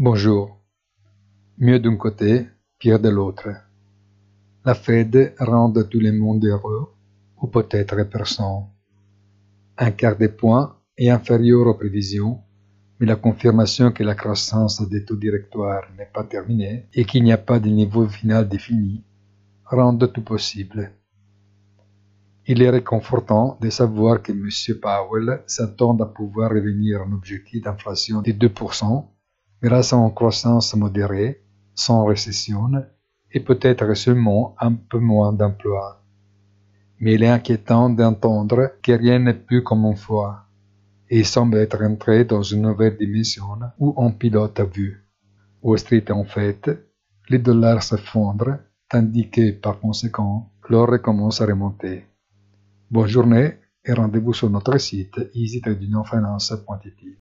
Bonjour. Mieux d'un côté, pire de l'autre. La Fed rend tout le monde heureux, ou peut-être personne. Un quart des points est inférieur aux prévisions, mais la confirmation que la croissance des taux directoires n'est pas terminée et qu'il n'y a pas de niveau final défini rend tout possible. Il est réconfortant de savoir que M. Powell s'attend à pouvoir revenir à un objectif d'inflation de 2% grâce à une croissance modérée, sans récession, et peut-être seulement un peu moins d'emplois. Mais il est inquiétant d'entendre que rien n'est plus comme une fois, et il semble être entré dans une nouvelle dimension où on pilote à vue. Wall Street en fait, les dollars s'effondrent, tandis que, par conséquent, l'or recommence à remonter. Bonne journée et rendez-vous sur notre site easytradingfinance.it.